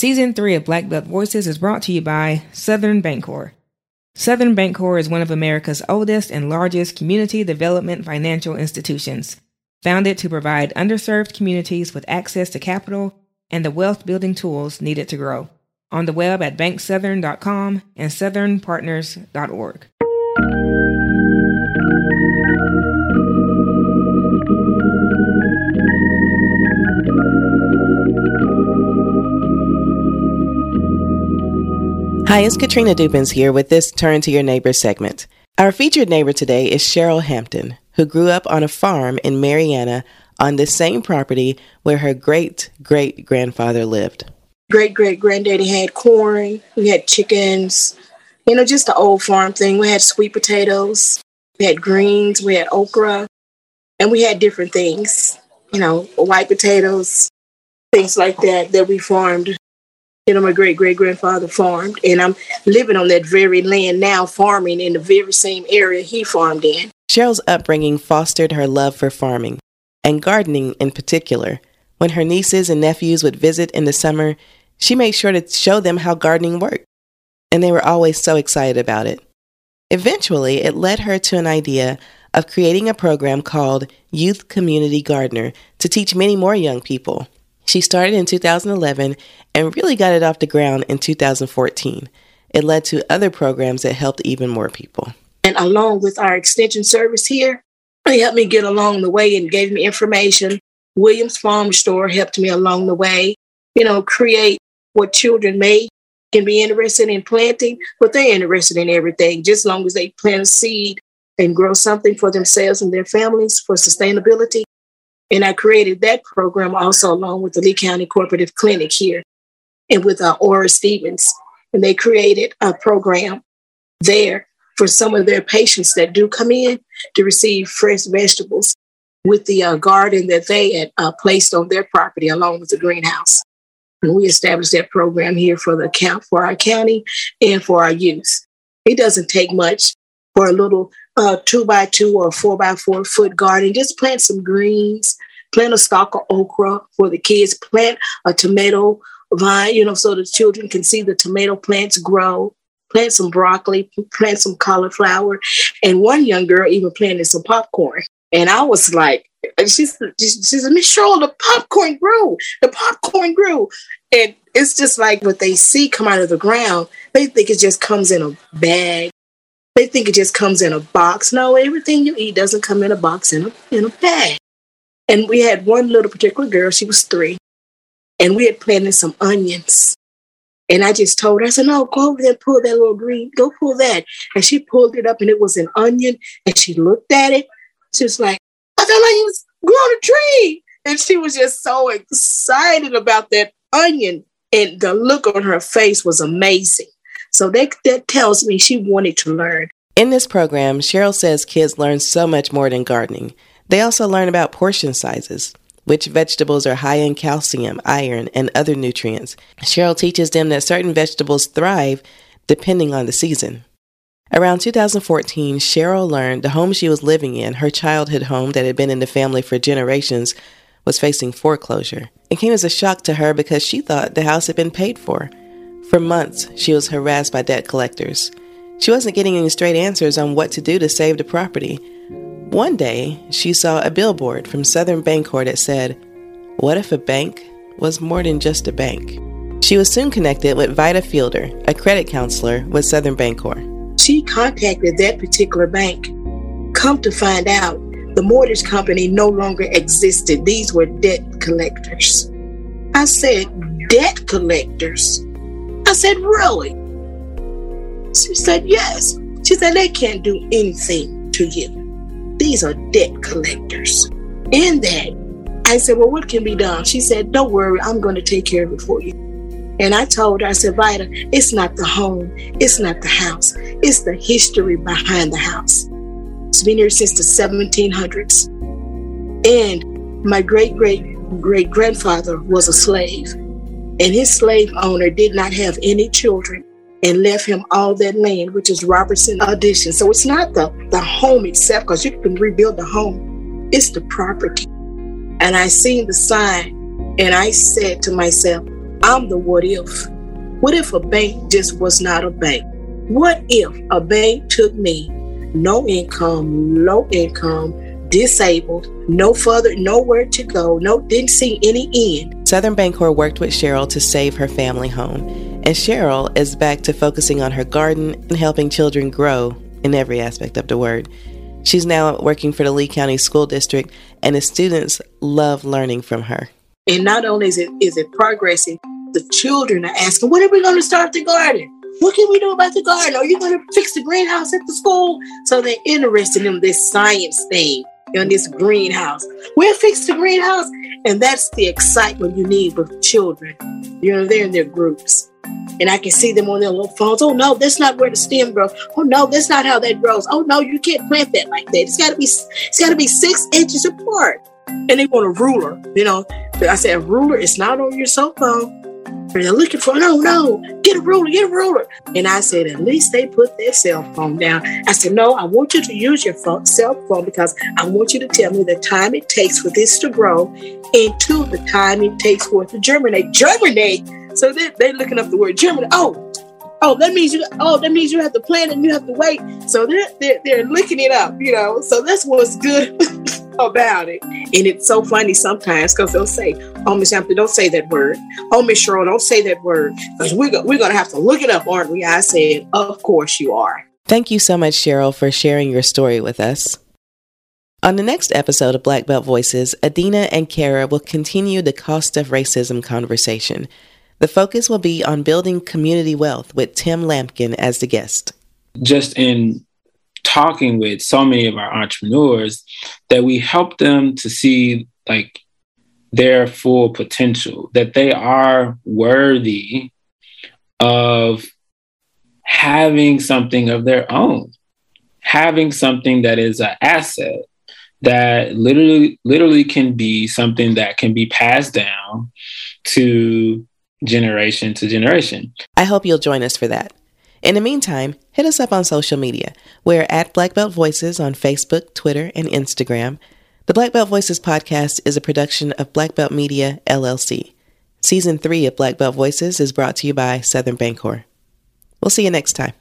Season 3 of Black Belt Voices is brought to you by Southern Bancorp. Southern Bancorp is one of America's oldest and largest community development financial institutions, founded to provide underserved communities with access to capital and the wealth building tools needed to grow. On the web at banksouthern.com and southernpartners.org. Hi, it's Katrina Dubins here with this Turn to Your Neighbor segment. Our featured neighbor today is Cheryl Hampton, who grew up on a farm in Marianna on the same property where her great great grandfather lived. Great great granddaddy had corn, we had chickens, you know, just the old farm thing. We had sweet potatoes, we had greens, we had okra, and we had different things, you know, white potatoes, things like that that we farmed you know, my great great grandfather farmed, and I'm living on that very land now, farming in the very same area he farmed in. Cheryl's upbringing fostered her love for farming, and gardening in particular. When her nieces and nephews would visit in the summer, she made sure to show them how gardening worked, and they were always so excited about it. Eventually, it led her to an idea of creating a program called Youth Community Gardener to teach many more young people. She started in 2011 and really got it off the ground in 2014. It led to other programs that helped even more people. And along with our extension service here, they helped me get along the way and gave me information. Williams Farm Store helped me along the way, you know, create what children may can be interested in planting, but they're interested in everything, just as long as they plant a seed and grow something for themselves and their families for sustainability. And I created that program also along with the Lee County Cooperative Clinic here and with uh, Aura Stevens. And they created a program there for some of their patients that do come in to receive fresh vegetables with the uh, garden that they had uh, placed on their property along with the greenhouse. And we established that program here for the count for our county and for our youth. It doesn't take much for a little uh, two by two or four by four foot garden. Just plant some greens, plant a stalk of okra for the kids, plant a tomato vine, you know, so the children can see the tomato plants grow. Plant some broccoli, plant some cauliflower, and one young girl even planted some popcorn. And I was like, she said, she said, Miss Cheryl, the popcorn grew. The popcorn grew. And it's just like what they see come out of the ground. They think it just comes in a bag they think it just comes in a box. No, everything you eat doesn't come in a box in a in a bag. And we had one little particular girl, she was three, and we had planted some onions. And I just told her, I said, no, go over there and pull that little green, go pull that. And she pulled it up and it was an onion. And she looked at it. She was like, I thought onions grew on a tree. And she was just so excited about that onion. And the look on her face was amazing. So that, that tells me she wanted to learn. In this program, Cheryl says kids learn so much more than gardening. They also learn about portion sizes, which vegetables are high in calcium, iron, and other nutrients. Cheryl teaches them that certain vegetables thrive depending on the season. Around 2014, Cheryl learned the home she was living in, her childhood home that had been in the family for generations, was facing foreclosure. It came as a shock to her because she thought the house had been paid for. For months, she was harassed by debt collectors. She wasn't getting any straight answers on what to do to save the property. One day, she saw a billboard from Southern Bancorp that said, What if a bank was more than just a bank? She was soon connected with Vida Fielder, a credit counselor with Southern Bancorp. She contacted that particular bank. Come to find out, the mortgage company no longer existed. These were debt collectors. I said, Debt collectors? I said, Really? She said, Yes. She said, They can't do anything to you. These are debt collectors. In that, I said, Well, what can be done? She said, Don't worry, I'm going to take care of it for you. And I told her, I said, Vida, it's not the home, it's not the house, it's the history behind the house. It's been here since the 1700s. And my great great great grandfather was a slave and his slave owner did not have any children and left him all that land, which is Robertson Addition. So it's not the, the home itself, because you can rebuild the home, it's the property. And I seen the sign and I said to myself, I'm the what if. What if a bank just was not a bank? What if a bank took me, no income, low income, disabled, no further, nowhere to go, no, didn't see any end. Southern Bancorp worked with Cheryl to save her family home, and Cheryl is back to focusing on her garden and helping children grow in every aspect of the word. She's now working for the Lee County School District, and the students love learning from her. And not only is it is it progressing, the children are asking, when are we going to start the garden? What can we do about the garden? Are you going to fix the greenhouse at the school? So they're interested in this science thing, in this greenhouse. We'll fix the greenhouse. And that's the excitement you need with children. You know, they're in their groups. And I can see them on their little phones. Oh no, that's not where the stem grows. Oh no, that's not how that grows. Oh no, you can't plant that like that. It's gotta be it's gotta be six inches apart. And they want a ruler. You know, I said a ruler is not on your cell phone. And they're looking for, no, no, get a ruler, get a ruler. And I said, at least they put their cell phone down. I said, no, I want you to use your phone, cell phone because I want you to tell me the time it takes for this to grow and two, the time it takes for it to germinate. Germinate. So they're, they're looking up the word germinate. Oh, oh, that means you. Oh, that means you have to plant and you have to wait. So they're they're, they're looking it up, you know. So that's what's good about it. And it's so funny sometimes because they'll say, "Oh, Miss Hampton, don't say that word. Oh, Miss Cheryl, don't say that word because we're go- we're gonna have to look it up, aren't we?" I said, "Of course you are." Thank you so much, Cheryl, for sharing your story with us. On the next episode of Black Belt Voices, Adina and Kara will continue the cost of racism conversation. The focus will be on building community wealth with Tim Lampkin as the guest. Just in talking with so many of our entrepreneurs, that we help them to see like their full potential, that they are worthy of having something of their own, having something that is an asset that literally literally can be something that can be passed down to generation to generation. I hope you'll join us for that. In the meantime, hit us up on social media. We're at Black Belt Voices on Facebook, Twitter, and Instagram. The Black Belt Voices podcast is a production of Black Belt Media, LLC. Season 3 of Black Belt Voices is brought to you by Southern Bancorp. We'll see you next time.